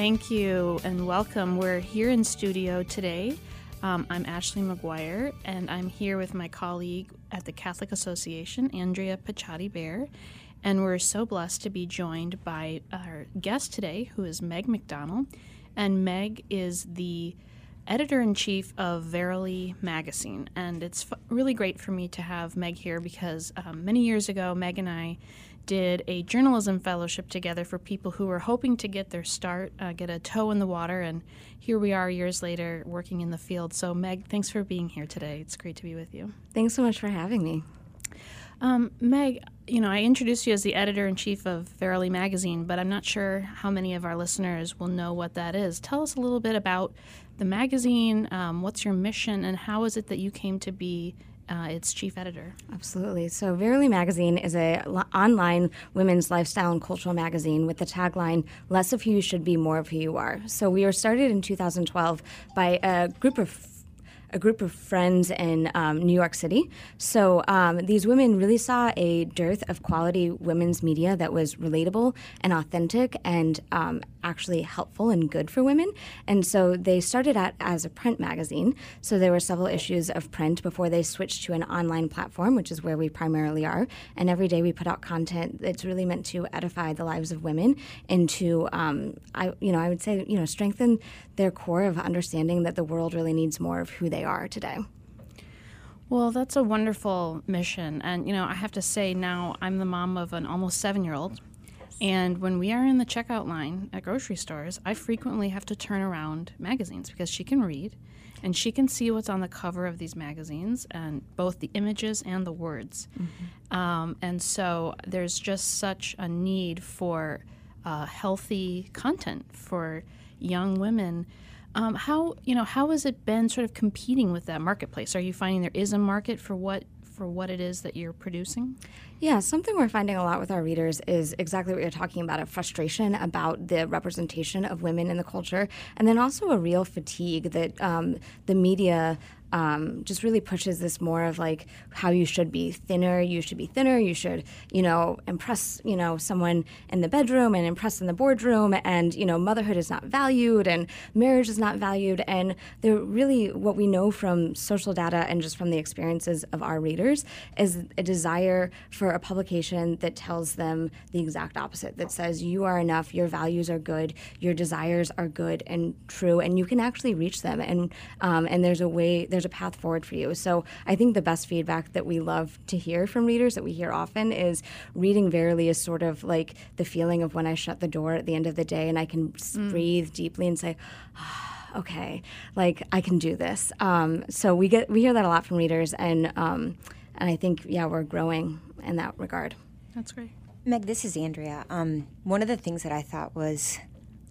Thank you and welcome. We're here in studio today. Um, I'm Ashley McGuire, and I'm here with my colleague at the Catholic Association, Andrea Picciotti Bayer. And we're so blessed to be joined by our guest today, who is Meg McDonnell. And Meg is the editor in chief of Verily magazine. And it's f- really great for me to have Meg here because um, many years ago, Meg and I did a journalism fellowship together for people who were hoping to get their start, uh, get a toe in the water, and here we are years later working in the field. So, Meg, thanks for being here today. It's great to be with you. Thanks so much for having me. Um, Meg, you know, I introduced you as the editor in chief of Verily magazine, but I'm not sure how many of our listeners will know what that is. Tell us a little bit about the magazine. Um, what's your mission, and how is it that you came to be uh, its chief editor. Absolutely. So, Verily Magazine is a online women's lifestyle and cultural magazine with the tagline "Less of who you should be, more of who you are." So, we were started in 2012 by a group of a group of friends in um, New York City. So um, these women really saw a dearth of quality women's media that was relatable and authentic and um, actually helpful and good for women. And so they started out as a print magazine. So there were several issues of print before they switched to an online platform, which is where we primarily are. And every day we put out content that's really meant to edify the lives of women and to, um, I, you know, I would say, you know, strengthen their core of understanding that the world really needs more of who they are today. Well, that's a wonderful mission. And, you know, I have to say now I'm the mom of an almost seven year old. And when we are in the checkout line at grocery stores, I frequently have to turn around magazines because she can read and she can see what's on the cover of these magazines and both the images and the words. Mm-hmm. Um, and so there's just such a need for uh, healthy content for young women. Um, how you know how has it been sort of competing with that marketplace? Are you finding there is a market for what for what it is that you're producing? Yeah, something we're finding a lot with our readers is exactly what you're talking about a frustration about the representation of women in the culture, and then also a real fatigue that um, the media um, just really pushes this more of like how you should be thinner. You should be thinner. You should, you know, impress, you know, someone in the bedroom and impress in the boardroom. And you know, motherhood is not valued and marriage is not valued. And they're really what we know from social data and just from the experiences of our readers is a desire for a publication that tells them the exact opposite. That says you are enough. Your values are good. Your desires are good and true, and you can actually reach them. And um, and there's a way. There's there's a path forward for you. So I think the best feedback that we love to hear from readers that we hear often is reading Verily is sort of like the feeling of when I shut the door at the end of the day and I can mm. breathe deeply and say, oh, okay, like I can do this. Um, so we get we hear that a lot from readers, and um, and I think yeah, we're growing in that regard. That's great. Meg, this is Andrea. Um, one of the things that I thought was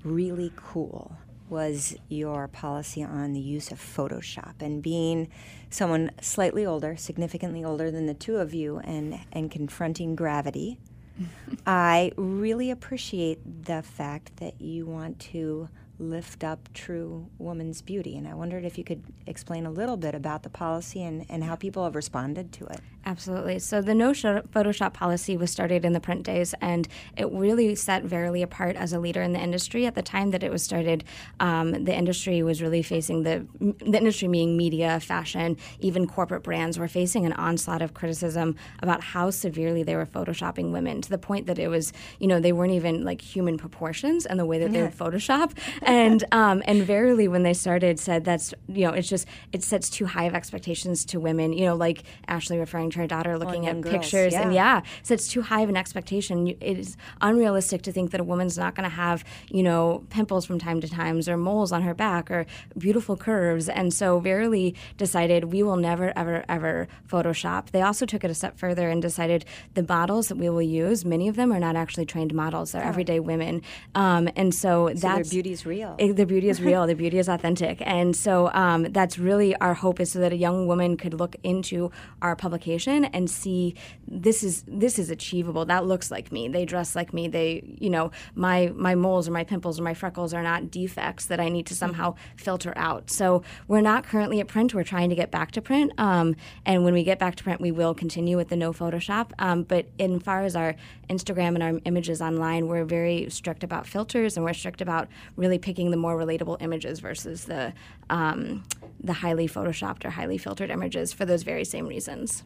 really cool was your policy on the use of Photoshop and being someone slightly older, significantly older than the two of you, and, and confronting gravity. I really appreciate the fact that you want to lift up true woman's beauty. And I wondered if you could explain a little bit about the policy and, and how people have responded to it. Absolutely. So the no Photoshop policy was started in the print days, and it really set Verily apart as a leader in the industry. At the time that it was started, um, the industry was really facing the the industry being media, fashion, even corporate brands were facing an onslaught of criticism about how severely they were photoshopping women to the point that it was, you know, they weren't even like human proportions and the way that they would Photoshop. And um, and Verily, when they started, said that's you know, it's just it sets too high of expectations to women. You know, like Ashley referring to her daughter looking at girls, pictures yeah. and yeah. so it's too high of an expectation. It is unrealistic to think that a woman's not going to have you know pimples from time to times or moles on her back or beautiful curves. And so verily decided we will never ever ever photoshop. They also took it a step further and decided the models that we will use many of them are not actually trained models. They're oh. everyday women. Um, and so, so that's their beauty is real it, their beauty is real the beauty is authentic and so um, that's really our hope is so that a young woman could look into our publication and see this is this is achievable. That looks like me. They dress like me. They, you know, my my moles or my pimples or my freckles are not defects that I need to somehow filter out. So we're not currently at print. We're trying to get back to print. Um, and when we get back to print, we will continue with the no Photoshop. Um, but in far as our Instagram and our images online, we're very strict about filters and we're strict about really picking the more relatable images versus the um, the highly photoshopped or highly filtered images for those very same reasons.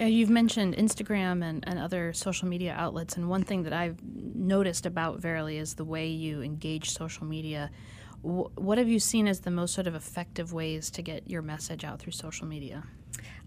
Uh, you've mentioned Instagram and, and other social media outlets, and one thing that I've noticed about Verily is the way you engage social media. W- what have you seen as the most sort of effective ways to get your message out through social media?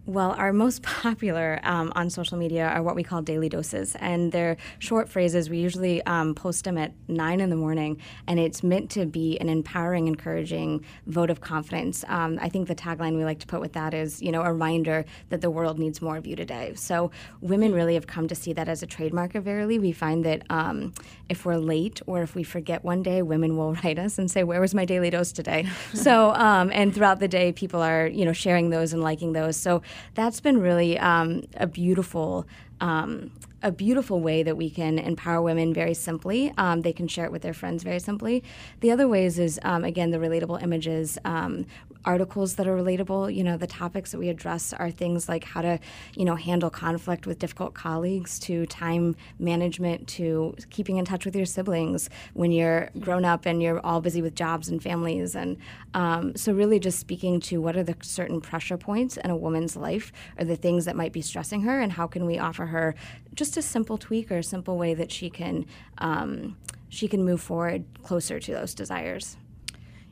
Well, our most popular um, on social media are what we call daily doses, and they're short phrases. We usually um, post them at nine in the morning, and it's meant to be an empowering, encouraging vote of confidence. Um, I think the tagline we like to put with that is, you know, a reminder that the world needs more of you today. So women really have come to see that as a trademark of Verily. We find that um, if we're late or if we forget one day, women will write us and say, "Where was my daily dose today?" so, um, and throughout the day, people are, you know, sharing those and liking those. So that's been really um, a beautiful um, a beautiful way that we can empower women very simply. Um, they can share it with their friends very simply. The other ways is um, again the relatable images, um, articles that are relatable. You know, the topics that we address are things like how to, you know, handle conflict with difficult colleagues, to time management, to keeping in touch with your siblings when you're grown up and you're all busy with jobs and families, and um, so really just speaking to what are the certain pressure points in a woman's life, or the things that might be stressing her, and how can we offer her just a simple tweak or a simple way that she can um, she can move forward closer to those desires.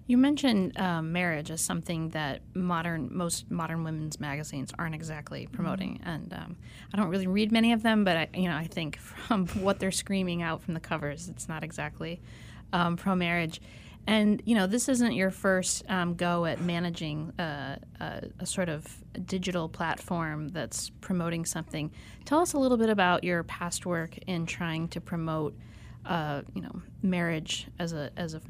You mentioned um, marriage as something that modern most modern women's magazines aren't exactly promoting, mm-hmm. and um, I don't really read many of them, but I, you know I think from what they're screaming out from the covers, it's not exactly um, pro marriage. And you know, this isn't your first um, go at managing uh, a, a, sort of digital platform that's promoting something. Tell us a little bit about your past work in trying to promote, uh, you know, marriage as a as a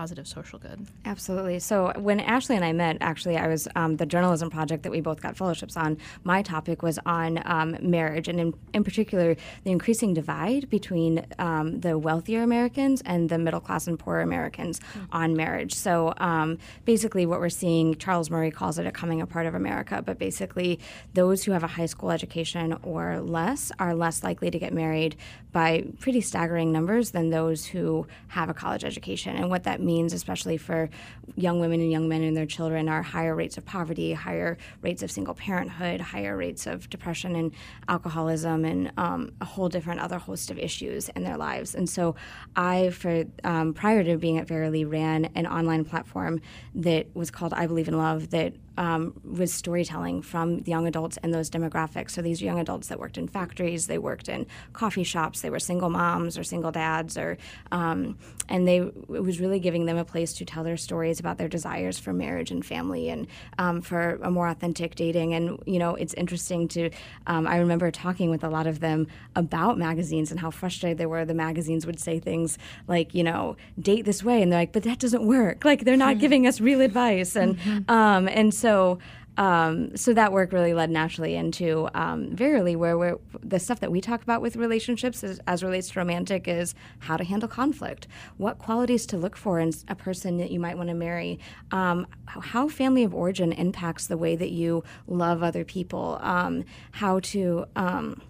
positive social good. Absolutely. So when Ashley and I met, actually, I was um, the journalism project that we both got fellowships on. My topic was on um, marriage, and in, in particular, the increasing divide between um, the wealthier Americans and the middle class and poorer Americans mm-hmm. on marriage. So um, basically, what we're seeing, Charles Murray calls it a coming apart of America, but basically, those who have a high school education or less are less likely to get married by pretty staggering numbers than those who have a college education. And what that means, especially for young women and young men and their children, are higher rates of poverty, higher rates of single parenthood, higher rates of depression and alcoholism, and um, a whole different other host of issues in their lives. And so, I, for um, prior to being at Verily, ran an online platform that was called I Believe in Love that um, was storytelling from young adults and those demographics. So these young adults that worked in factories, they worked in coffee shops, they were single moms or single dads, or um, and they it was really giving them a place to tell their stories about their desires for marriage and family and um, for a more authentic dating. And you know, it's interesting to. Um, I remember talking with a lot of them about magazines and how frustrated they were. The magazines would say things like, you know, date this way, and they're like, but that doesn't work. Like they're not giving us real advice, and mm-hmm. um, and so so um, so that work really led naturally into um, Verily, where we're, the stuff that we talk about with relationships is, as relates to romantic is how to handle conflict, what qualities to look for in a person that you might want to marry, um, how family of origin impacts the way that you love other people, um, how to um,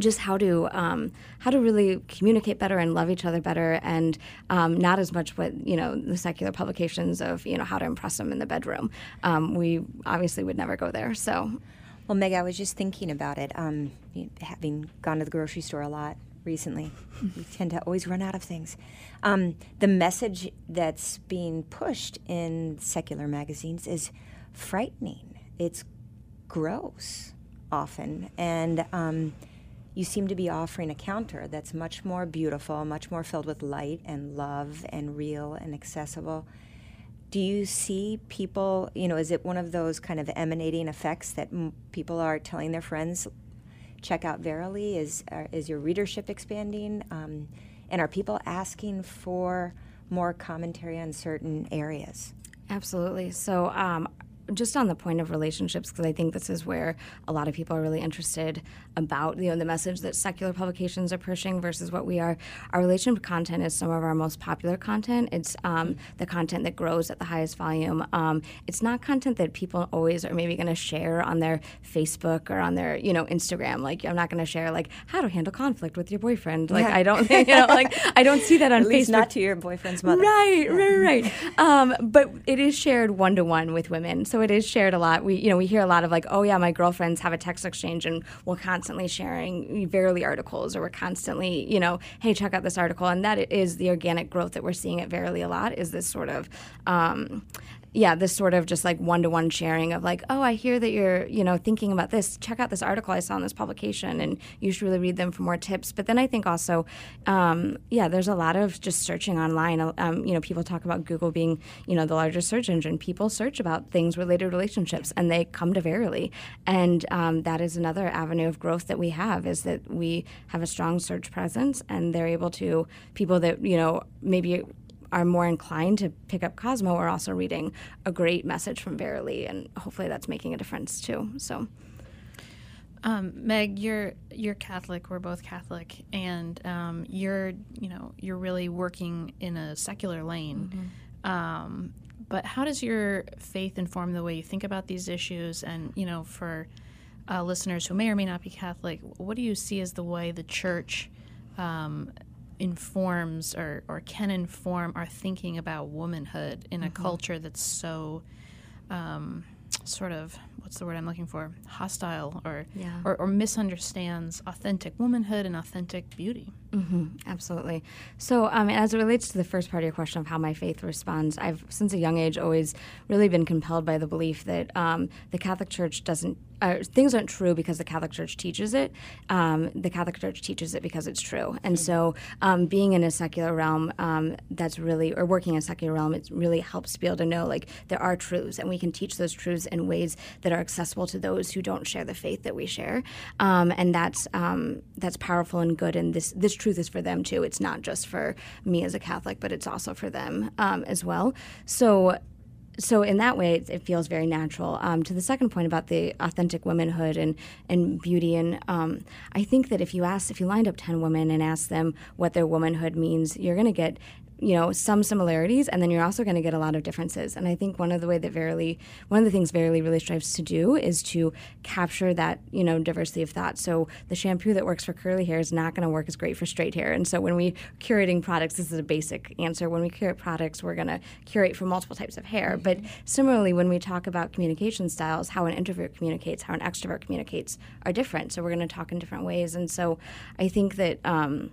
just how to um, how to really communicate better and love each other better, and um, not as much what you know the secular publications of you know how to impress them in the bedroom. Um, we obviously would never go there. So, well, Meg, I was just thinking about it. Um, having gone to the grocery store a lot recently, we tend to always run out of things. Um, the message that's being pushed in secular magazines is frightening. It's gross often, and um, you seem to be offering a counter that's much more beautiful, much more filled with light and love and real and accessible. Do you see people, you know, is it one of those kind of emanating effects that m- people are telling their friends, check out Verily? Is, uh, is your readership expanding? Um, and are people asking for more commentary on certain areas? Absolutely. So, um, just on the point of relationships, because I think this is where a lot of people are really interested about you know the message that secular publications are pushing versus what we are. Our relationship content is some of our most popular content. It's um, the content that grows at the highest volume. Um, it's not content that people always are maybe going to share on their Facebook or on their you know Instagram. Like I'm not going to share like how to handle conflict with your boyfriend. Like Yeah. I don't you know like I don't see that on At least Facebook. not to your boyfriend's mother. Right, right, right. um, but it is shared one to one with women, so it is shared a lot. We, you know, we hear a lot of like, oh yeah, my girlfriends have a text exchange, and we're constantly sharing Verily articles, or we're constantly, you know, hey, check out this article, and that is the organic growth that we're seeing at Verily a lot. Is this sort of um, yeah, this sort of just like one to one sharing of like, oh, I hear that you're, you know, thinking about this. Check out this article I saw in this publication, and you should really read them for more tips. But then I think also, um, yeah, there's a lot of just searching online. Um, you know, people talk about Google being, you know, the largest search engine. People search about things related to relationships, and they come to Verily, and um, that is another avenue of growth that we have is that we have a strong search presence, and they're able to people that you know maybe are more inclined to pick up Cosmo are also reading a great message from Verily, and hopefully that's making a difference too. So, Um, Meg, you're you're Catholic. We're both Catholic, and um, you're you know you're really working in a secular lane. Um, but how does your faith inform the way you think about these issues? And you know, for uh, listeners who may or may not be Catholic, what do you see as the way the church um, informs or, or can inform our thinking about womanhood in a culture that's so um, sort of what's the word I'm looking for hostile or, Yeah. or or misunderstands authentic womanhood and authentic beauty. hmm absolutely. So, um, as it relates to the first part of your question of how my faith responds, I've since a young age always really been compelled by the belief that um, the Catholic Church doesn't. Uh, things aren't true because the Catholic Church teaches it. Um, the Catholic Church teaches it because it's true. And so, um, being in a secular realm, um, that's really, or working in a secular realm, it really helps to be able to know like there are truths, and we can teach those truths in ways that are accessible to those who don't share the faith that we share. Um, and that's um, that's powerful and good. And this this truth is for them too. It's not just for me as a Catholic, but it's also for them um, as well. So so in that way, it, it feels very natural. Um, to the second point about the authentic womanhood and and beauty, and um, I think that if you ask, if you lined up ten women and asked them what their womanhood means, you're going to get you know some similarities and then you're also going to get a lot of differences. And i think one of the way that verily one of the things verily really strives to do is to capture that you know diversity of thought. So the shampoo that works for curly hair is not going to work as great for straight hair. And so when we curating products this is a basic answer. When we curate products we're going to curate for multiple types of hair. But similarly when we talk about communication styles how an introvert communicates how an extrovert communicates are different. So we're going to talk in different ways. And so i think that um,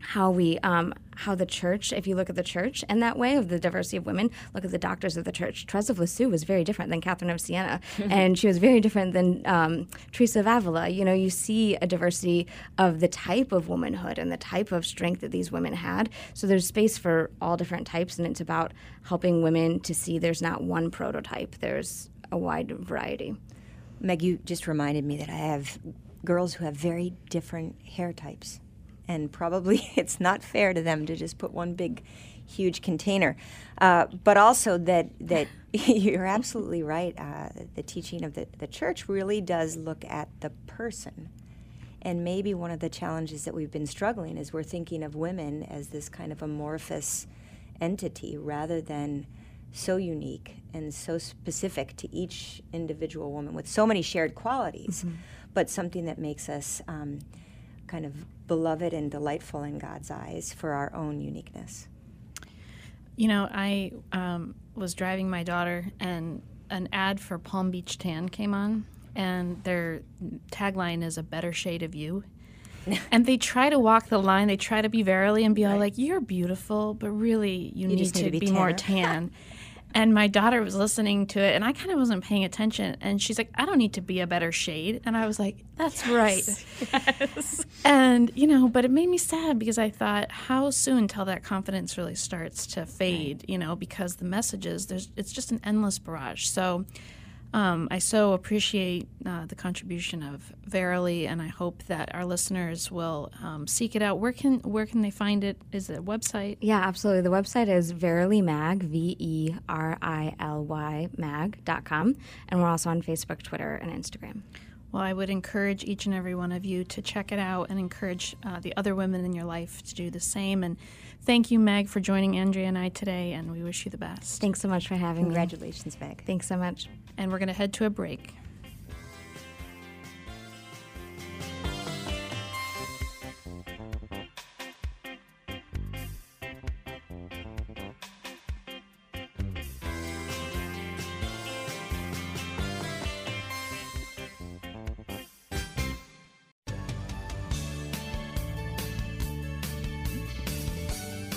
how we um, how the church if you look at the church in that way of the diversity of women look at the doctors of the church. Teresa of Lisieux was very different than Catherine of Siena. And she was very different than um, Teresa of Avila. You know you see a diversity of the type of womanhood and the type of strength that these women had. So there's space for all different types and it's about helping women to see there's not one prototype there's a wide variety. Meg, you just reminded me that I have girls who have very different hair types. And probably it's not fair to them to just put one big, huge container. Uh, but also that, that you're absolutely right. Uh, the teaching of the, the church really does look at the person. And maybe one of the challenges that we've been struggling is we're thinking of women as this kind of amorphous entity rather than so unique and so specific to each individual woman with so many shared qualities, but something that makes us um, kind of beloved and delightful in God's eyes for our own uniqueness. You know, I um, was driving my daughter, and an ad for Palm Beach Tan came on, and their tagline is "A better shade of you." and they try to walk the line. They try to be verily and be all like, "You're beautiful, but really, you, need, to, need to be be more tan." and my daughter was listening to it, and I kind of wasn't paying attention. And she's like, "I don't need to be a better shade," and I was like, "That's right." yes. And, you know, but it made me sad because I thought, how soon till that confidence really starts to fade, you know, because the messages, there's, it's just an endless barrage. So Um, I so appreciate uh, the contribution of Verily, and I hope that our listeners will um, seek it out. Where can where can they find it? Is it a website? Yeah, absolutely. The website is verily.mag, V E R I L Y mag.com. And we're also on Facebook, Twitter, and Instagram. Well, I would encourage each and every one of you to check it out and encourage uh, the other women in your life to do the same. And thank you, Meg, for joining Andrea and I today, and we wish you the best. Thanks so much for having Congratulations, me. Congratulations, Meg. Thanks so much. And we're going to head to a break.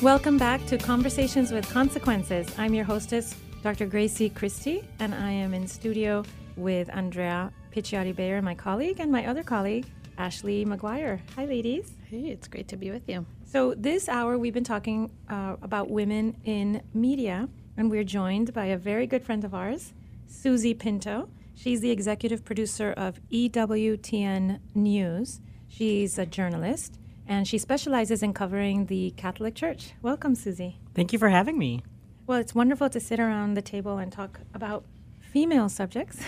Welcome back to Conversations with Consequences. I'm your hostess, Dr. Grazie Christie, and I am in studio with Andrea Picciotti Bayer, my colleague, and my other colleague, Ashley McGuire. Hi, ladies. Hey, it's great to be with you. So, this hour we've been talking uh, about women in media, and we're joined by a very good friend of ours, Susie Pinto. She's the executive producer of EWTN News. She's a journalist and she specializes in covering the Catholic Church. Welcome, Susie. Thank you for having me. Well, it's wonderful to sit around the table and talk about female subjects,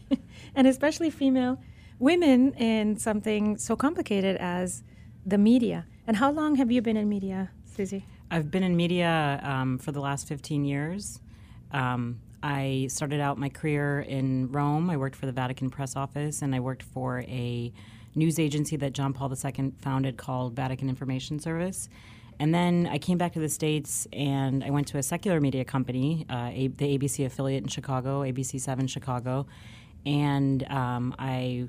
and especially female women in something so complicated as the media. And how long have you been in media, Susie? I've been in media um, for the last 15 years. Um, I started out my career in Rome. I worked for the Vatican Press Office, and I worked for a news agency that John Paul II founded called Vatican Information Service. And then I came back to the States and I went to a secular media company, uh, a, the ABC affiliate in Chicago, ABC 7 Chicago. And um, I,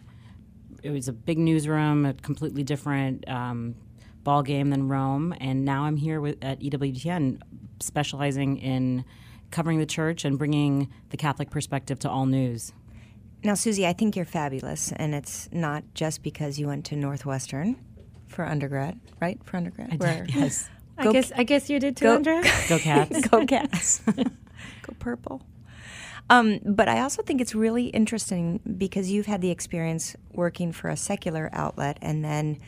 it was a big newsroom, a completely different um, ball game than Rome. And now I'm here with, at EWTN, specializing in covering the church and bringing the Catholic perspective to all news. Now, Susie, I think you're fabulous, and it's not just because you went to Northwestern for undergrad, right? For undergrad, I did, yes. I guess I guess you did too, go, Andrea. Go Cats! go Cats! go Purple! Um, but I also think it's really interesting because you've had the experience working for a secular outlet and then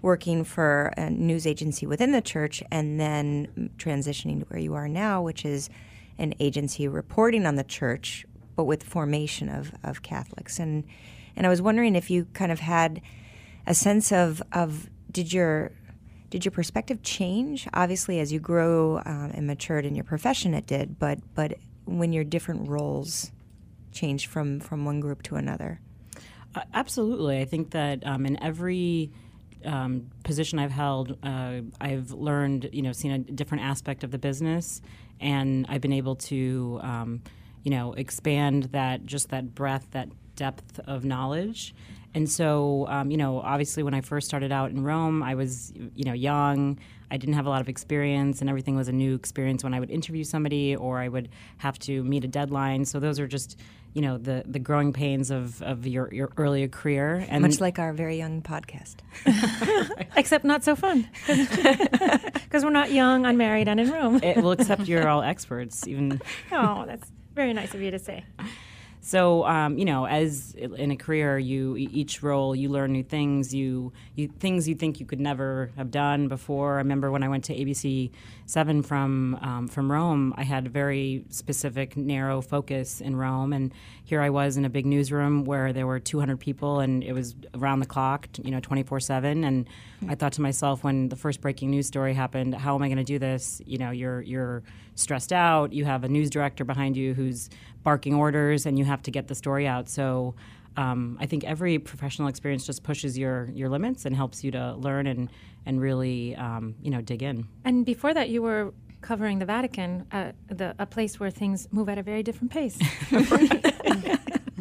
working for a news agency within the church, and then transitioning to where you are now, which is an agency reporting on the church but with formation of, of Catholics. And and I was wondering if you kind of had a sense of, of did your did your perspective change? Obviously, as you grow um, and matured in your profession, it did. But but when your different roles changed from from one group to another. Uh, absolutely, I think that um, in every um, position I've held, uh, I've learned, you know, seen a different aspect of the business, and I've been able to um, you know, expand that just that breadth, that depth of knowledge. And so, um, you know, obviously, when I first started out in Rome, I was, you know, young. I didn't have a lot of experience, and everything was a new experience when I would interview somebody or I would have to meet a deadline. So those are just, you know, the the growing pains of, of your, your earlier career. And much like our very young podcast, except not so fun because we're not young, unmarried, and in Rome. it, well, except you're all experts, even. Oh, that's very nice of you to say. So um, you know, as in a career, you each role you learn new things. You you things you think you could never have done before. I remember when I went to ABC Seven from um, from Rome, I had a very specific, narrow focus in Rome, and here I was in a big newsroom where there were 200 people, and it was around the clock, you know, 24 seven. And I thought to myself when the first breaking news story happened, how am I going to do this? You know, you're you're stressed out. You have a news director behind you who's barking orders, and you have to get the story out. So. Um, I think every professional experience just pushes your, your limits and helps you to learn and, and really, um, you know, dig in. And before that, you were covering the Vatican, uh, the, a place where things move at a very different pace.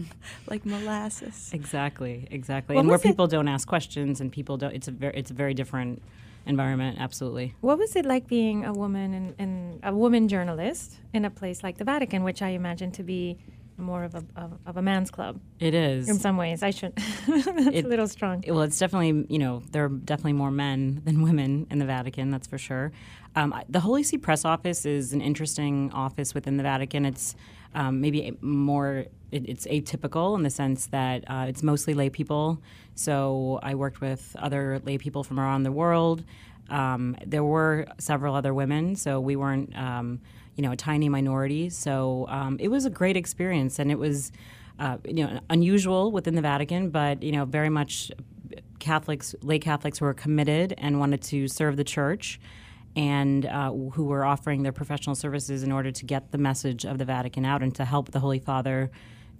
like molasses. Exactly, exactly. What and where people don't ask questions and people don't. It's a very, it's a very different environment. Absolutely. What was it like being a woman and, and a woman journalist in a place like the Vatican, which I imagine to be more of a of, of, a man's club. It is in some ways. I should. that's it, a little strong. Well, it's definitely you know there are definitely more men than women in the Vatican. That's for sure. Um, the Holy See Press Office is an interesting office within the Vatican. It's um, maybe more. It, it's atypical in the sense that uh, it's mostly lay people. So I worked with other lay people from around the world. Um, there were several other women, so we weren't, um, you know, a tiny minority. So um, it was a great experience, and it was, uh, you know, unusual within the Vatican, but you know, very much Catholics, lay Catholics who were committed and wanted to serve the church. And uh, who were offering their professional services in order to get the message of the Vatican out and to help the Holy Father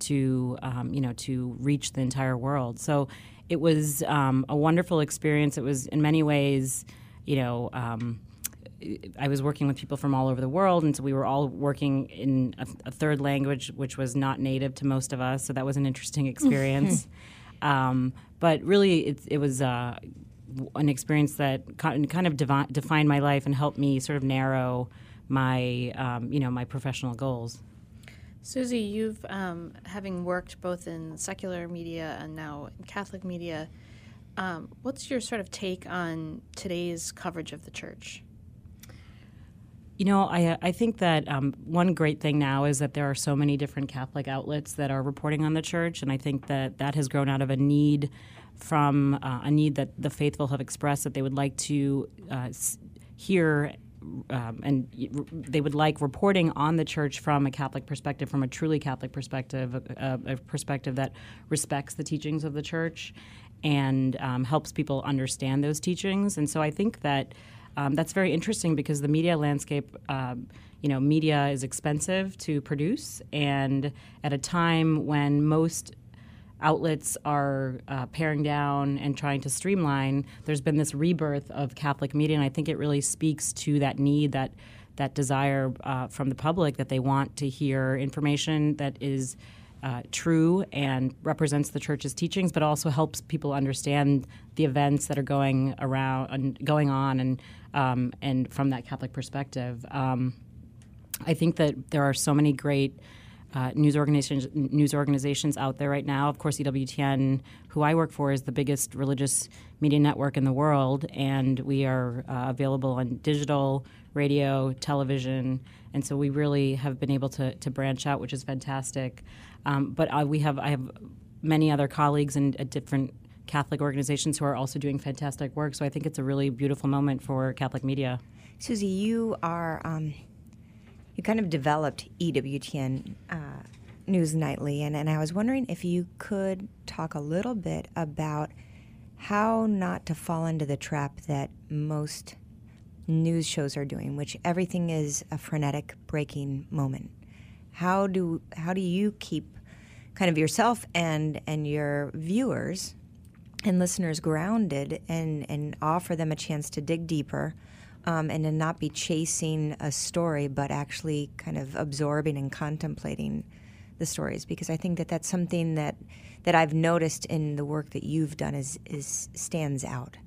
to, um, you know, to reach the entire world. So it was um, a wonderful experience. It was in many ways you know, um, I was working with people from all over the world, and so we were all working in a, a, third language, which was not native to most of us. So that was an interesting experience. um, but really, it, it was uh, an experience that kind of devi- defined my life and helped me sort of narrow my, um, you know, my professional goals. Susie, you've um, having worked both in secular media and now in Catholic media um, what's your sort of take on today's coverage of the church? You know, I, I think that um, one great thing now is that there are so many different Catholic outlets that are reporting on the church, and I think that that has grown out of a need from uh, a need that the faithful have expressed that they would like to uh, hear um, and they would like reporting on the church from a Catholic perspective, from a truly Catholic perspective, a, a, perspective that respects the teachings of the church and um, helps people understand those teachings. And so I think that um, that's very interesting because the media landscape, um, you know, media is expensive to produce, and at a time when most outlets are uh, paring down and trying to streamline, there's been this rebirth of Catholic media, and I think it really speaks to that need that that desire uh, from the public that they want to hear information that is uh, true and represents the church's teachings, but also helps people understand the events that are going around and going on, and um, and from that Catholic perspective. Um, I think that there are so many great uh, news organizations news organizations out there right now. Of course, EWTN, who I work for, is the biggest religious media network in the world, and we are uh, available on digital, radio, television, and so we really have been able to to branch out, which is fantastic. Um, but uh, we have I have many other colleagues in different Catholic organizations who are also doing fantastic work. So I think it's a really beautiful moment for Catholic media. Susie, you are um, kind of developed EWTN uh, News Nightly, and, and I was wondering if you could talk a little bit about how not to fall into the trap that most news shows are doing, which everything is a frenetic breaking moment. How do how do you keep kind of yourself and and your viewers and listeners grounded and and offer them a chance to dig deeper um, and to not be chasing a story but actually kind of absorbing and contemplating the stories because I think that that's something that that I've noticed in the work that you've done is is stands out.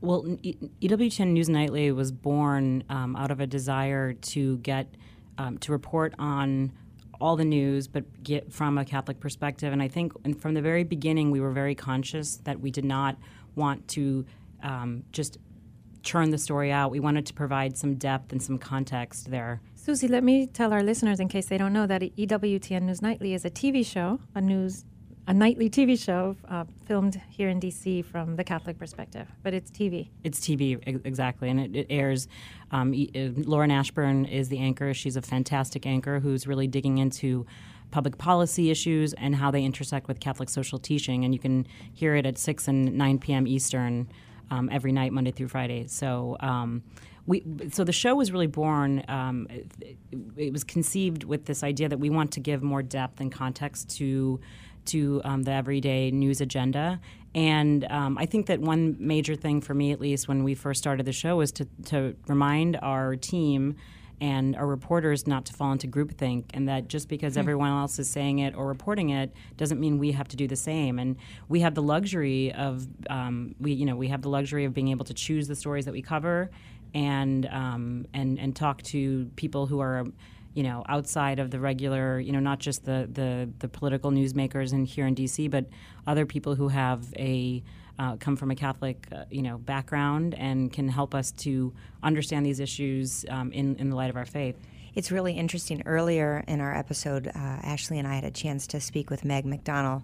Well, EWTN News Nightly was born um, out of a desire to get um, to report on all the news, but get from a Catholic perspective. And I think and from the very beginning, we were very conscious that we did not want to um, just churn the story out. We wanted to provide some depth and some context there. Susie, let me tell our listeners, in case they don't know, that EWTN News Nightly is a TV show, a news a nightly TV show uh, filmed here in DC from the Catholic perspective, but it's TV. It's TV, exactly, and it, it airs. Um, uh, Lauren Ashburn is the anchor. She's a fantastic anchor who's really digging into public policy issues and how they intersect with Catholic social teaching. And you can hear it at 6 and 9 p.m. Eastern um, every night, Monday through Friday. So, um, we, so the show was really born. Um, it, it, was conceived with this idea that we want to give more depth and context to to um, the everyday news agenda. And um, I think that one major thing for me, at least, when we first started the show, was to, to remind our team and our reporters not to fall into groupthink, and that just because mm-hmm. everyone else is saying it or reporting it doesn't mean we have to do the same. And we have the luxury of um, we you know we have the luxury of being able to choose the stories that we cover, and um, and and talk to people who are you know, outside of the regular, you know, not just the the, the political newsmakers in here in D.C., but other people who have a uh, come from a Catholic, uh, you know, background and can help us to understand these issues um, in in the light of our faith. it's really interesting. Earlier in our episode, uh, Ashley and I had a chance to speak with Meg McDonnell,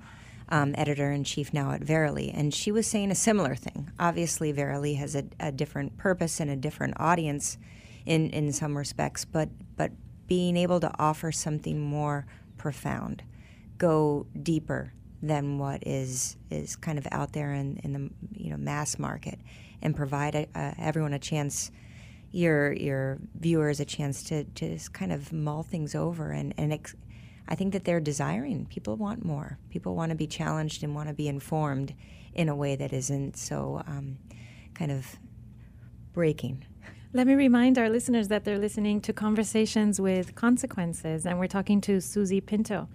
um, editor in chief now at Verily, and she was saying a similar thing. Obviously, Verily has a, a different purpose and a different audience in, in some respects, but, but being able to offer something more profound, go deeper than what is is kind of out there in, in the you know mass market, and provide a, everyone a chance, your your viewers a chance to, to just kind of mull things over and and ex- I think that they're desiring. People want more. People want to be challenged and want to be informed in a way that isn't so um, kind of breaking. Let me remind our listeners that they're listening to Conversations with Consequences, and we're talking to Susie Pinto,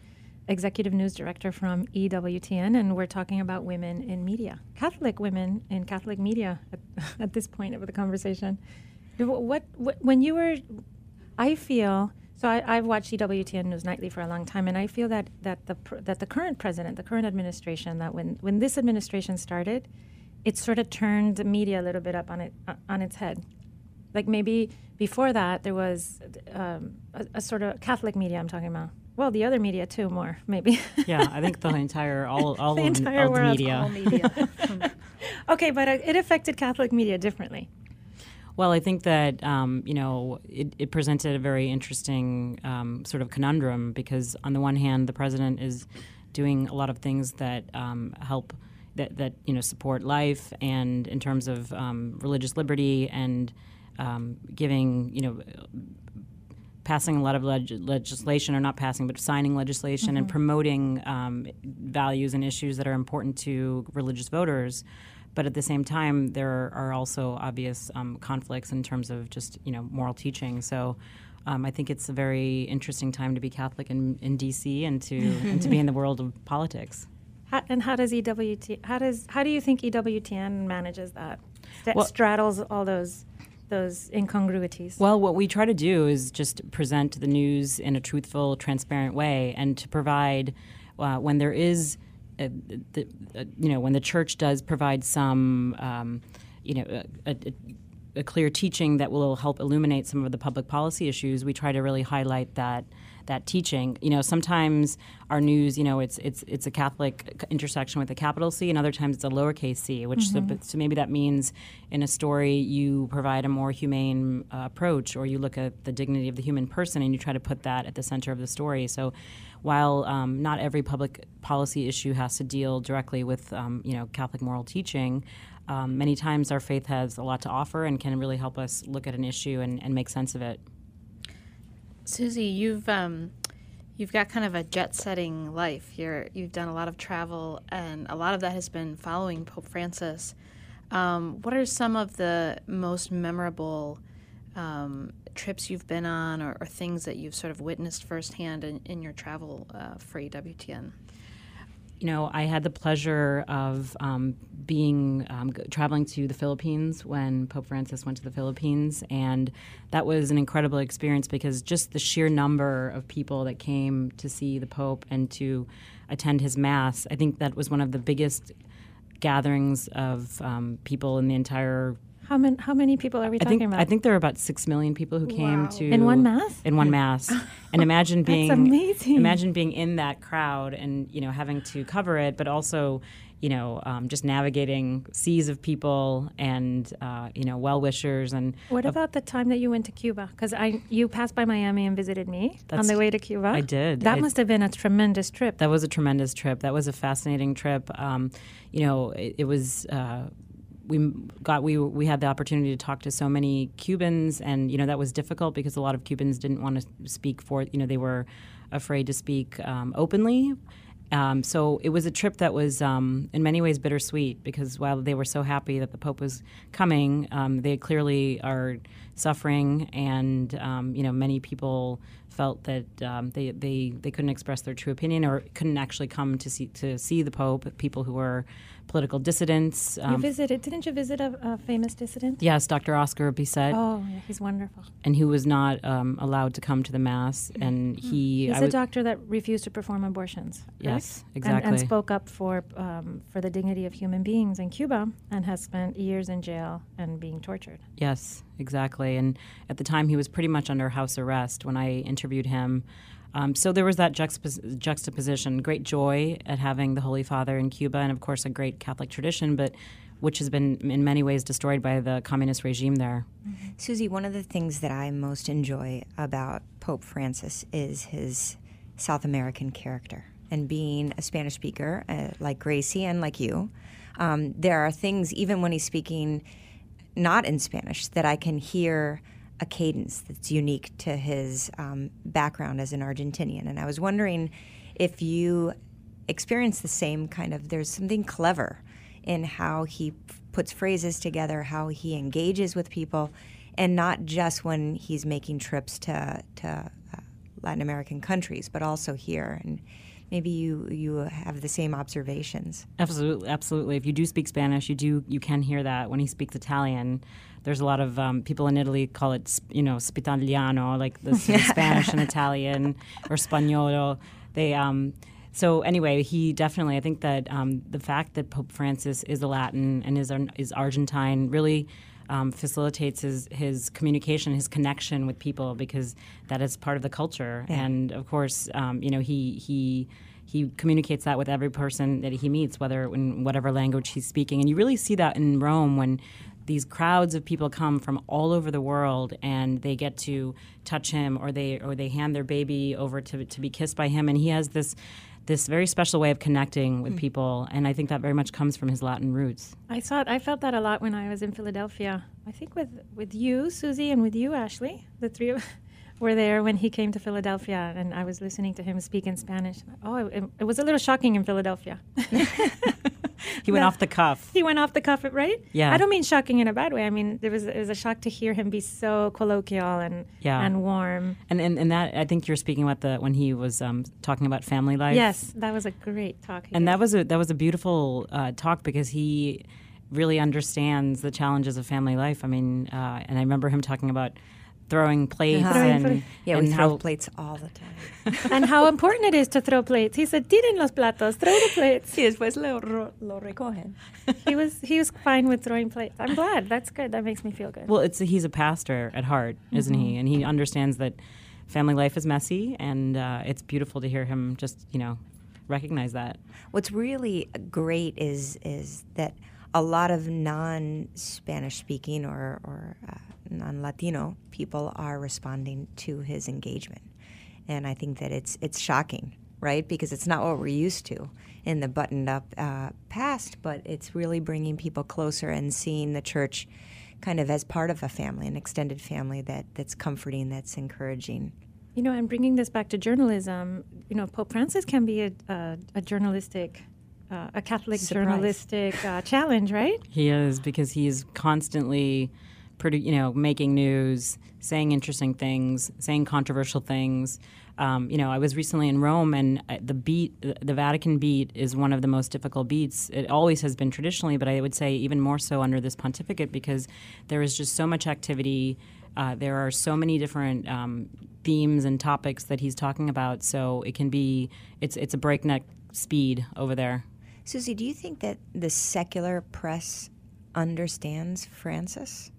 Executive News Director from EWTN, and we're talking about women in media, Catholic women in Catholic media at, at this point of the conversation. What, what, when you were, I feel so I, have watched EWTN News Nightly for a long time, and I feel that that the that the current president, the current administration, that when when this administration started, it sort of turned media a little bit up on it on its head. Like maybe before that, there was um, a, a, sort of Catholic media. I'm talking about. Well, the other media too, more maybe. yeah, I think the entire all all the of, entire all world, the media. All media. okay, but uh, it affected Catholic media differently. Well, I think that um, you know it, it, presented a very interesting um, sort of conundrum because on the one hand, the president is doing a lot of things that um, help that, that you know support life and in terms of um, religious liberty and um, giving you know passing a lot of leg- legislation or not passing but signing legislation mm-hmm. and promoting um, values and issues that are important to religious voters but at the same time, there are also obvious um, conflicts in terms of just you know moral teaching. So. Um, I think it's a very interesting time to be Catholic in, in DC and to and to be in the world of politics. How, and how does EWT how does how do you think EWTN manages that? That well, straddles all those those incongruities? Well, what we try to do is just present the news in a truthful, transparent way, and to provide uh, when there is uh, the, uh, you know, when the church does provide some, um, you know, a, a, a, clear teaching that will help illuminate some of the public policy issues, we try to really highlight that that teaching. You know, sometimes our news, you know, it's it's it's a Catholic intersection with a capital C, and other times it's a lowercase c. Which mm-hmm. so, so, maybe that means in a story you provide a more humane uh, approach, or you look at the dignity of the human person and you try to put that at the center of the story. So while um, not every public policy issue has to deal directly with um, you know Catholic moral teaching, um, many times our faith has a lot to offer and can really help us look at an issue and, and make sense of it. Susie, you've um, you've got kind of a jet-setting life. You're you've done a lot of travel, and a lot of that has been following Pope Francis. Um, what are some of the most memorable um, trips you've been on or, or, things that you've sort of witnessed firsthand in, in your travel uh, for EWTN? You know, I had the pleasure of um, being um, traveling to the Philippines when Pope Francis went to the Philippines, and that was an incredible experience because just the sheer number of people that came to see the Pope and to attend his mass, I think that was one of the biggest gatherings of um, people in the entire how many how many people are we I talking think, about? I think there were about six million people who came wow. to in one mass. In one mass, and imagine being amazing. Imagine being in that crowd and you know having to cover it, but also you know um, just navigating seas of people and uh, you know well wishers and. What about the time that you went to Cuba? Because I you passed by Miami and visited me on the way to Cuba. I did. That I, must have been a tremendous trip. That was a tremendous trip. That was a fascinating trip. Um, you know, it, it was. Uh, we got we we had the opportunity to talk to so many Cubans, and you know that was difficult because a lot of Cubans didn't want to speak for you know they were afraid to speak um, openly. Um, so it was a trip that was um, in many ways bittersweet because while they were so happy that the Pope was coming, um, they clearly are suffering, and um, you know many people felt that um, they, they they couldn't express their true opinion or couldn't actually come to see to see the Pope. People who were political dissidents. you Um, visited, didn't you visit a, a famous dissident? yes, Dr. Oscar Biscet, Oh, yeah, he's wonderful. and who was not um, allowed to come to the mass, and he. He's I a was- doctor that refused to perform abortions. correct? Yes, And- exactly. And, spoke up for um, for the dignity of human beings in Cuba, and has spent years in jail and being tortured. Yes, exactly. And at the time, he was pretty much under house arrest when I interviewed him. Um, so there was that juxtapos- juxtaposition, great joy at having the Holy Father in Cuba, and of course a great Catholic tradition, but which has been in many ways destroyed by the communist regime there. Susie, one of the things that I most enjoy about Pope Francis is his South American character. And being a Spanish speaker uh, like Grazie and like you, um, there are things, even when he's speaking not in Spanish, that I can hear a cadence that's unique to his um, background as an Argentinian. And I was wondering if you experience the same kind of, there's something clever in how he f- puts phrases together, how he engages with people, and not just when he's making trips to, to uh, Latin American countries, but also here. And maybe you, you have the same observations. Absolutely, absolutely. If you do speak Spanish, you do you can hear that when he speaks Italian. There's a lot of um, people in Italy call it, you know, spitaliano, like the sort of Spanish and Italian, or spagnolo. They um, so anyway, he definitely. I think that um, the fact that Pope Francis is a Latin and is is Argentine really. Um, facilitates his, his communication, his connection with people because that is part of the culture. And of course, um, you know, he he he communicates that with every person that he meets, whether in whatever language he's speaking. And you really see that in Rome when these crowds of people come from all over the world and they get to touch him or they or they hand their baby over to, to be kissed by him and he has this this very special way of connecting with hmm. people and I think that very much comes from his Latin roots. I saw it, I felt that a lot when I was in Philadelphia. I think with with you, Susie, and with you, Ashley. The three of were there when he came to Philadelphia, and I was listening to him speak in Spanish. Oh, it, it was a little shocking in Philadelphia. He went No. off the cuff. he went off the cuff, right? Yeah. I don't mean shocking in a bad way. I mean there was it was a shock to hear him be so colloquial and Yeah. and warm. And, and and that I think you're speaking about the when he was um, talking about family life. Yes, that was a great talk. and did. that was a that was a beautiful uh, talk because he really understands the challenges of family life. I mean, uh, and I remember him talking about throwing plates Throwing and. Yeah, and we how throw plates all the time. and how important it is to throw plates. He said, "Tiren los platos, throw the plates." Y después lo, ro- lo recogen. he was he was fine with throwing plates. I'm glad. That's good. That makes me feel good. well, it's he's a pastor at heart, isn't he? And he understands that family life is messy, and uh, it's beautiful to hear him just you know recognize that. What's really great is is that a lot of non-Spanish speaking or, or uh, non-Latino people are responding to his engagement, and I think that it's it's shocking, right? Because it's not what we're used to in the buttoned-up uh, past, but it's really bringing people closer and seeing the church kind of as part of a family, an extended family that that's comforting, that's encouraging. You know, and bringing this back to journalism, you know, Pope Francis can be a, a, a journalistic, uh, a Catholic Surprise. journalistic uh, challenge, right? He is because he's constantly, you know, making news, saying interesting things, saying controversial things. Um, you know, I was recently in Rome, and uh, the beat, the Vatican beat, is one of the most difficult beats. It always has been traditionally, but I would say even more so under this pontificate because there is just so much activity. Uh, there are so many different um, themes and topics that he's talking about, so it can be it's it's a breakneck speed over there. Susie, do you think that the secular press understands Francis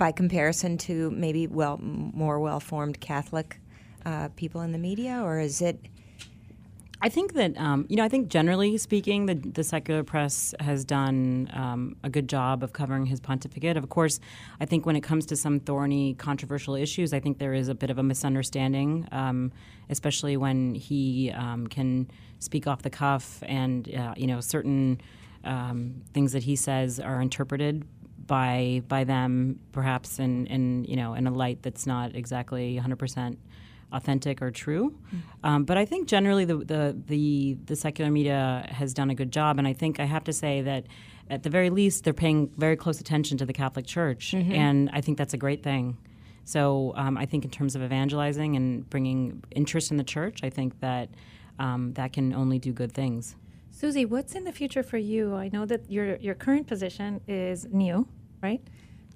by comparison to maybe well more well-formed Catholic uh, people in the media, or is it? I think that um, you know. I think generally speaking, the the secular press has done um, a good job of covering his pontificate. Of course, I think when it comes to some thorny, controversial issues, I think there is a bit of a misunderstanding, um, especially when he um, can speak off the cuff, and uh, you know, certain um, things that he says are interpreted by by them, perhaps in, in you know in a light that's not exactly 100 percent authentic or true. Um, but I think generally the, the the the secular media has done a good job, and I think I have to say that at the very least they're paying very close attention to the Catholic Church, and I think that's a great thing. So um, I think in terms of evangelizing and bringing interest in the church, I think that um, that can only do good things. Susie, what's in the future for you? I know that your your current position is new, right?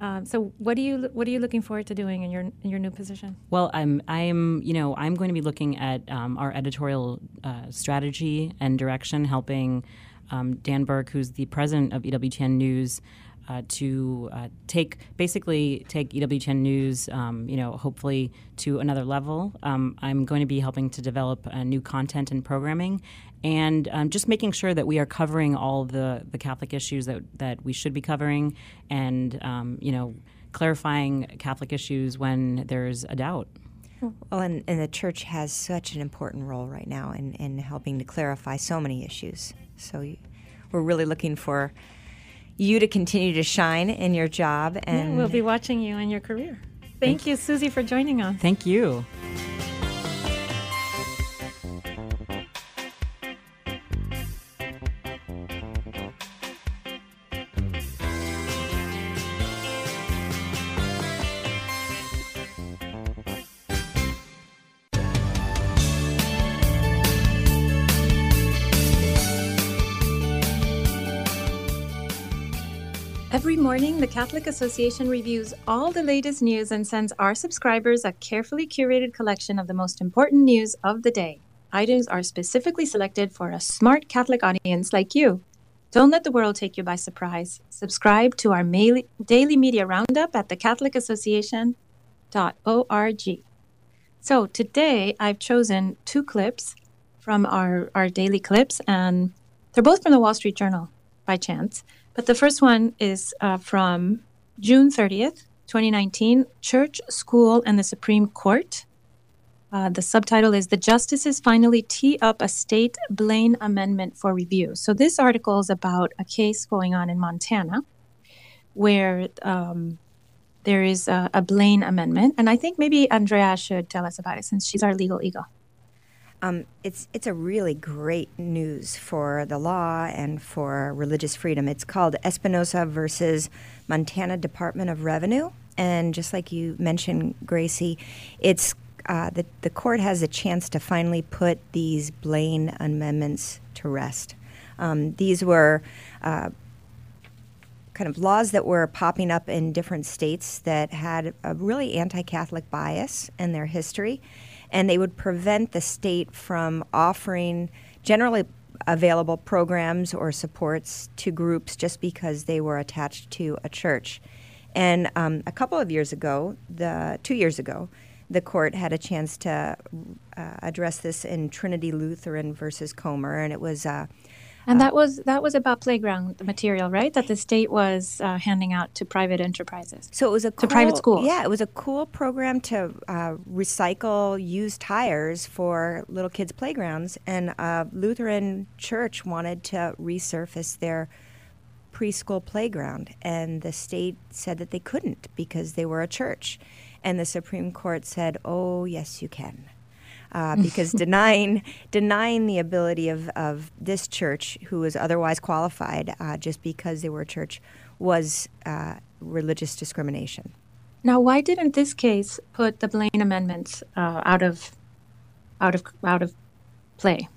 Um, so what are you what are you looking forward to doing in your in your new position? Well, I'm I'm you know I'm going to be looking at um, our editorial uh, strategy and direction, helping um, Dan Burke, who's the president of EWTN News. Uh, to uh, take basically take EWTN News, um, you know, hopefully to another level. Um, I'm going to be helping to develop new content and programming, and um, just making sure that we are covering all the the Catholic issues that that we should be covering, and um, you know, clarifying Catholic issues when there's a doubt. Well, and, and the church has such an important role right now in, in helping to clarify so many issues. So we're really looking for you to continue to shine in your job. And yeah, we'll be watching you in your career. Thank, Thank you, Susie, for joining us. Thank you. Morning, the Catholic Association reviews all the latest news and sends our subscribers a carefully curated collection of the most important news of the day. Items are specifically selected for a smart Catholic audience like you. Don't let the world take you by surprise. Subscribe to our daily media roundup at thecatholicAssociation.org. So today I've chosen two clips from our, our daily clips, and they're both from the Wall Street Journal by chance. But the first one is uh, from June 30th, 2019 Church, School, and the Supreme Court. Uh, the subtitle is The Justices Finally Tee Up a State Blaine Amendment for Review. So, this article is about a case going on in Montana where um, there is a, a Blaine Amendment. And I think maybe Andrea should tell us about it since she's our legal eagle. Um, it's it's a really great news for the law and for religious freedom. It's called Espinoza versus Montana Department of Revenue, and just like you mentioned, Grazie, it's uh, the the court has a chance to finally put these Blaine amendments to rest. Um, these were. Uh, kind of laws that were popping up in different states that had a really anti Catholic bias in their history and they would prevent the state from offering generally available programs or supports to groups just because they were attached to a church. And um, a couple of years ago, the two years ago, the court had a chance to uh, address this in Trinity Lutheran versus Comer, and it was uh, and that was that was about playground material, right? That the state was uh, handing out to private enterprises. So it was a cool, to private schools. Yeah, it was a cool program to uh, recycle used tires for little kids' playgrounds, and a Lutheran church wanted to resurface their preschool playground, and the state said that they couldn't because they were a church, and the Supreme Court said, "Oh, yes, you can." Uh, because denying denying the ability of, of this church, who was otherwise qualified, uh, just because they were a church, was uh, religious discrimination. Now, why didn't this case put the Blaine amendments uh, out of out of out of play?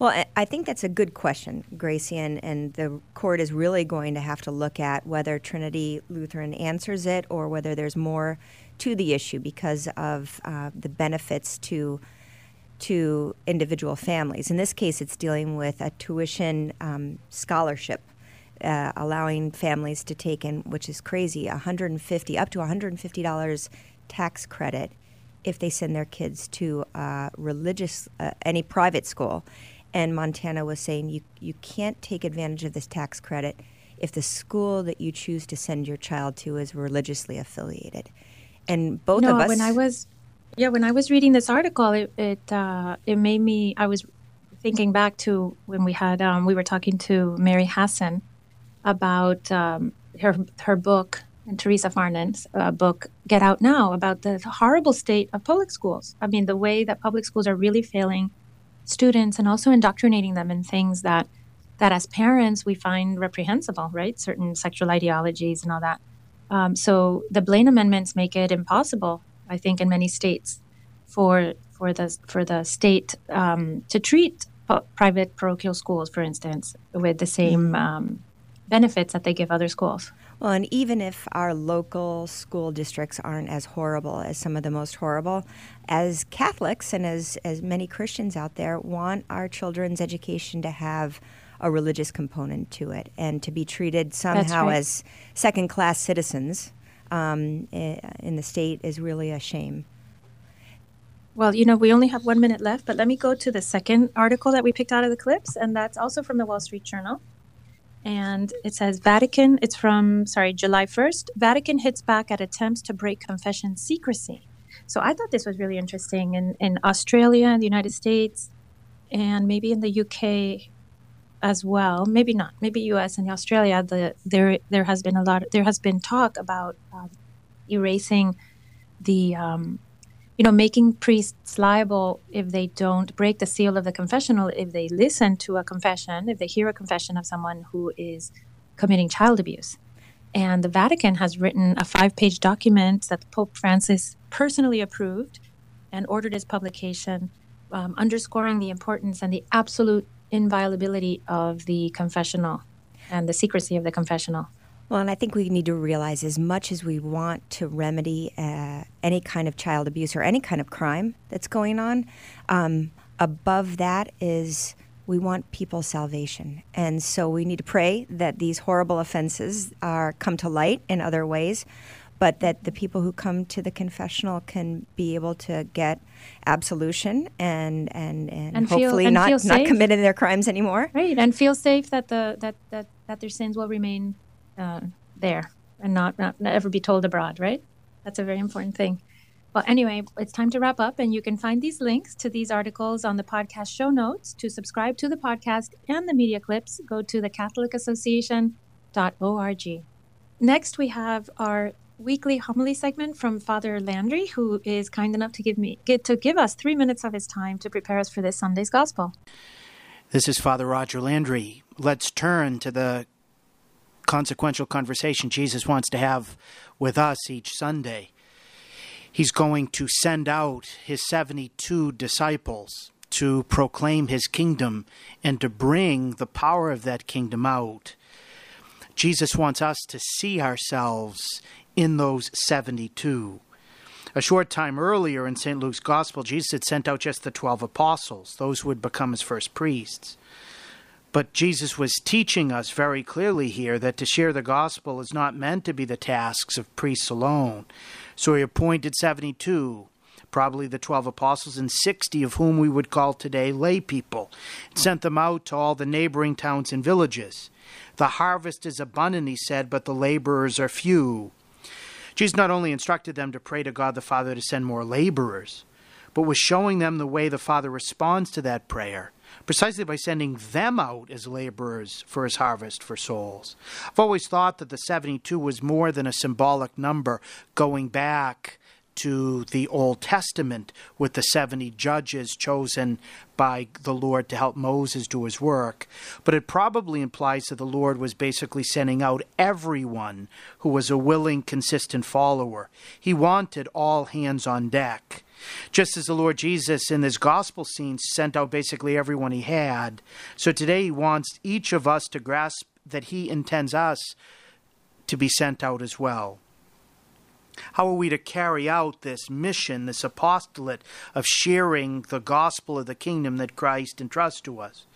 Well, I think that's a good question, Grazie, and, and the court is really going to have to look at whether Trinity Lutheran answers it or whether there's more to the issue because of uh, the benefits to to individual families. In this case, it's dealing with a tuition um, scholarship, uh, allowing families to take in, which is crazy, 150 up to 150 dollars tax credit if they send their kids to uh, religious uh, any private school. And Montana was saying you you can't take advantage of this tax credit if the school that you choose to send your child to is religiously affiliated. And both no, of us. when I was yeah, when I was reading this article, it it, uh, it made me. I was thinking back to when we had um, we were talking to Mary Hasson about um, her her book and Theresa Farnan's uh, book "Get Out Now" about the horrible state of public schools. I mean, the way that public schools are really failing students and also indoctrinating them in things that that as parents we find reprehensible, right? Certain sexual ideologies and all that. Um, so the Blaine amendments make it impossible I think, in many states, for for the for the state um, to treat po- private parochial schools, for instance, with the same um, benefits that they give other schools. Well, and even if our local school districts aren't as horrible as some of the most horrible, as Catholics and as, as many Christians out there want our children's education to have a religious component to it and to be treated somehow right. as second class citizens um, in the state is really a shame. Well, you know, we only have one minute left, but let me go to the second article that we picked out of the clips, and that's also from the Wall Street Journal. And it says Vatican, it's from, sorry, July 1st. Vatican hits back at attempts to break confession secrecy. So I thought this was really interesting. In, in Australia, the United States, and maybe in the UK as well, maybe not, maybe US and Australia, the, there, there has been a lot, there has been talk about um, erasing the, um, you know, making priests liable if they don't break the seal of the confessional, if they listen to a confession, if they hear a confession of someone who is committing child abuse. And the Vatican has written a five page document that Pope Francis personally approved and ordered its publication, um, underscoring the importance and the absolute inviolability of the confessional and the secrecy of the confessional. Well, and I think we need to realize as much as we want to remedy uh, any kind of child abuse or any kind of crime that's going on, um, above that is we want people's salvation. And so we need to pray that these horrible offenses are come to light in other ways, but that the people who come to the confessional can be able to get absolution and and, and, And feel- hopefully and not feel not safe. committing their crimes anymore. Right, and feel safe that the that that, that their sins will remain uh, there and not, not ever be told abroad. Right, that's a very important thing. Well, anyway, it's time to wrap up, and you can find these links to these articles on the podcast show notes. To subscribe to the podcast and the media clips, go to the CatholicAssociation.org. Next, we have our weekly homily segment from Father Landry, who is kind enough to give me get to give us three minutes of his time to prepare us for this Sunday's gospel. This is Father Roger Landry. Let's turn to the consequential conversation Jesus wants to have with us each Sunday. He's going to send out his 72 disciples to proclaim his kingdom and to bring the power of that kingdom out. Jesus wants us to see ourselves in those 72. A short time earlier in St. Luke's Gospel, Jesus had sent out just the 12 apostles, those who would become his first priests. But Jesus was teaching us very clearly here that to share the gospel is not meant to be the tasks of priests alone. So he appointed 72, probably the 12 apostles, and 60 of whom we would call today lay people, and sent them out to all the neighboring towns and villages. The harvest is abundant, he said, but the laborers are few. Jesus not only instructed them to pray to God the Father to send more laborers, but was showing them the way the Father responds to that prayer, precisely by sending them out as laborers for his harvest for souls. I've always thought that the 72 was more than a symbolic number going back to the Old Testament with the 70 judges chosen by the Lord to help Moses do his work, but it probably implies that the Lord was basically sending out everyone who was a willing, consistent follower. He wanted all hands on deck. Just as the Lord Jesus in this gospel scene sent out basically everyone he had, so today he wants each of us to grasp that he intends us to be sent out as well. How are we to carry out this mission, this apostolate of sharing the gospel of the kingdom that Christ entrusts to us?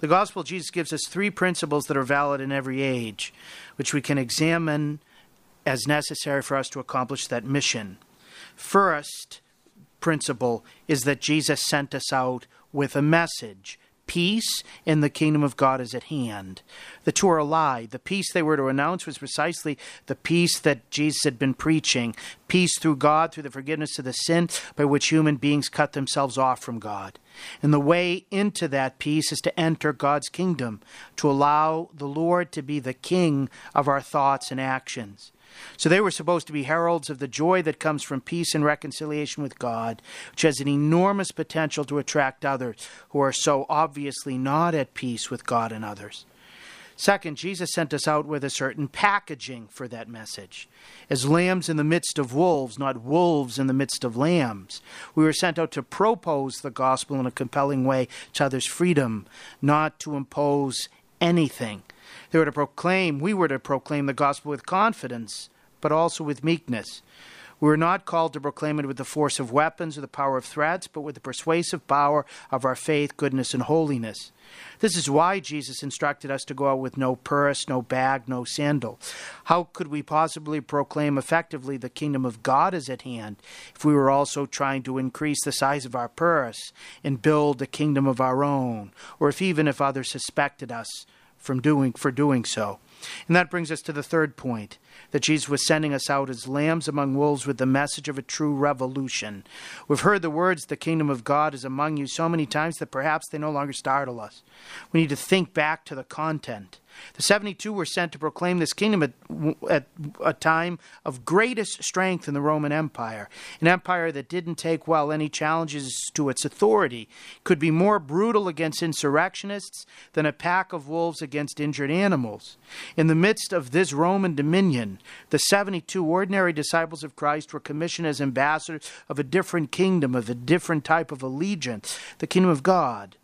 The gospel of Jesus gives us three principles that are valid in every age, which we can examine as necessary for us to accomplish that mission. First principle is that Jesus sent us out with a message. Peace in the kingdom of God is at hand. The two are a lie. The peace they were to announce was precisely the peace that Jesus had been preaching peace through God, through the forgiveness of the sin by which human beings cut themselves off from God. And the way into that peace is to enter God's kingdom, to allow the Lord to be the king of our thoughts and actions. So they were supposed to be heralds of the joy that comes from peace and reconciliation with God, which has an enormous potential to attract others who are so obviously not at peace with God and others. Second, Jesus sent us out with a certain packaging for that message. As lambs in the midst of wolves, not wolves in the midst of lambs. We were sent out to propose the gospel in a compelling way to others' freedom, not to impose anything. They were to proclaim, we were to proclaim the gospel with confidence, but also with meekness. We were not called to proclaim it with the force of weapons or the power of threats, but with the persuasive power of our faith, goodness, and holiness. This is why Jesus instructed us to go out with no purse, no bag, no sandal. How could we possibly proclaim effectively the kingdom of God is at hand if we were also trying to increase the size of our purse and build a kingdom of our own, or if even if others suspected us from doing for doing so? And that brings us to the third point that Jesus was sending us out as lambs among wolves with the message of a true revolution. We've heard the words, the kingdom of God is among you, so many times that perhaps they no longer startle us. We need to think back to the content. The 72 were sent to proclaim this kingdom at, at, a time of greatest strength in the Roman Empire, an empire that didn't take well any challenges to its authority, could be more brutal against insurrectionists than a pack of wolves against injured animals. In the midst of this Roman dominion, the 72 ordinary disciples of Christ were commissioned as ambassadors of a different kingdom, of a different type of allegiance, the kingdom of God.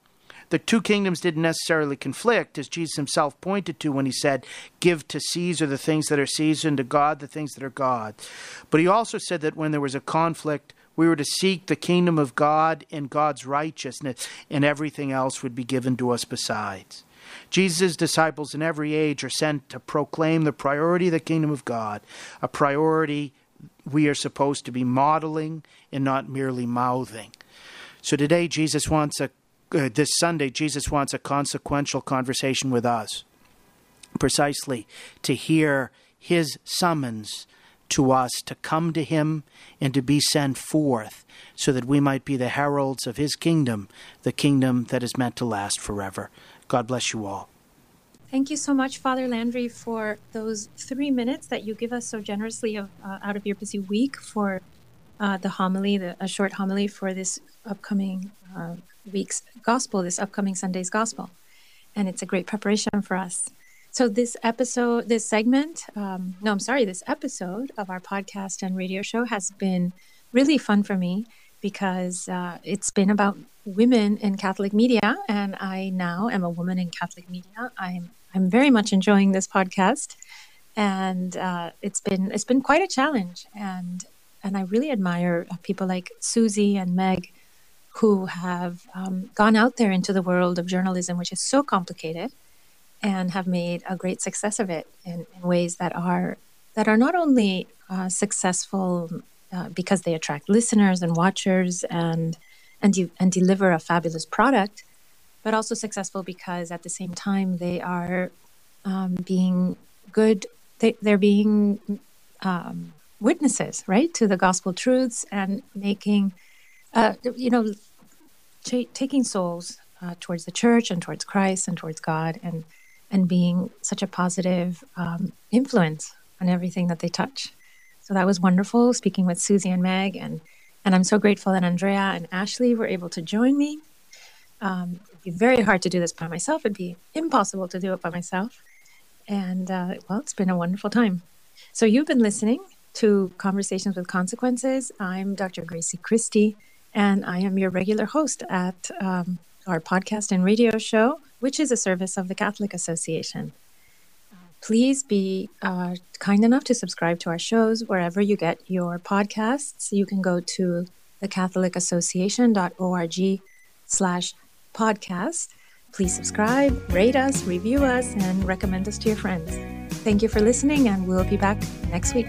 The two kingdoms didn't necessarily conflict, as Jesus himself pointed to when he said, Give to Caesar the things that are Caesar, and to God the things that are God. But he also said that when there was a conflict, we were to seek the kingdom of God and God's righteousness, and everything else would be given to us besides. Jesus' disciples in every age are sent to proclaim the priority of the kingdom of God, a priority we are supposed to be modeling and not merely mouthing. So today, Jesus wants a uh, this Sunday, Jesus wants a consequential conversation with us, precisely to hear his summons to us to come to him and to be sent forth so that we might be the heralds of his kingdom, the kingdom that is meant to last forever. God bless you all. Thank you so much, Father Landry, for those three minutes that you give us so generously of, uh, out of your busy week for uh, the homily, the, a short homily for this upcoming uh, week's gospel, this upcoming Sunday's gospel. And it's a great preparation for us. So, this episode, this segment, um, no, I'm sorry, this episode of our podcast and radio show has been really fun for me because uh, it's been about women in Catholic media, and I now am a woman in Catholic media. I'm I'm very much enjoying this podcast, and uh, it's been it's been quite a challenge, and and I really admire people like Susie and Meg who have um, gone out there into the world of journalism, which is so complicated, and have made a great success of it in, in ways that are that are not only uh, successful uh, because they attract listeners and watchers and and de- and deliver a fabulous product, but also successful because at the same time they are um, being good. They, they're being um, witnesses, right, to the gospel truths and making, uh, you know, taking souls uh, towards the church and towards Christ and towards God and and being such a positive um, influence on everything that they touch. So that was wonderful speaking with Susie and Meg and and I'm so grateful that Andrea and Ashley were able to join me. Um, it'd be very hard to do this by myself. It'd be impossible to do it by myself. And uh, well, it's been a wonderful time. So you've been listening to Conversations with Consequences. I'm Dr. Grazie Christie and I am your regular host at um, our podcast and radio show, which is a service of the Catholic Association. Please be uh, kind enough to subscribe to our shows wherever you get your podcasts. You can go to thecatholicassociation.org slash podcast. Please subscribe, rate us, review us, and recommend us to your friends. Thank you for listening, and we'll be back next week.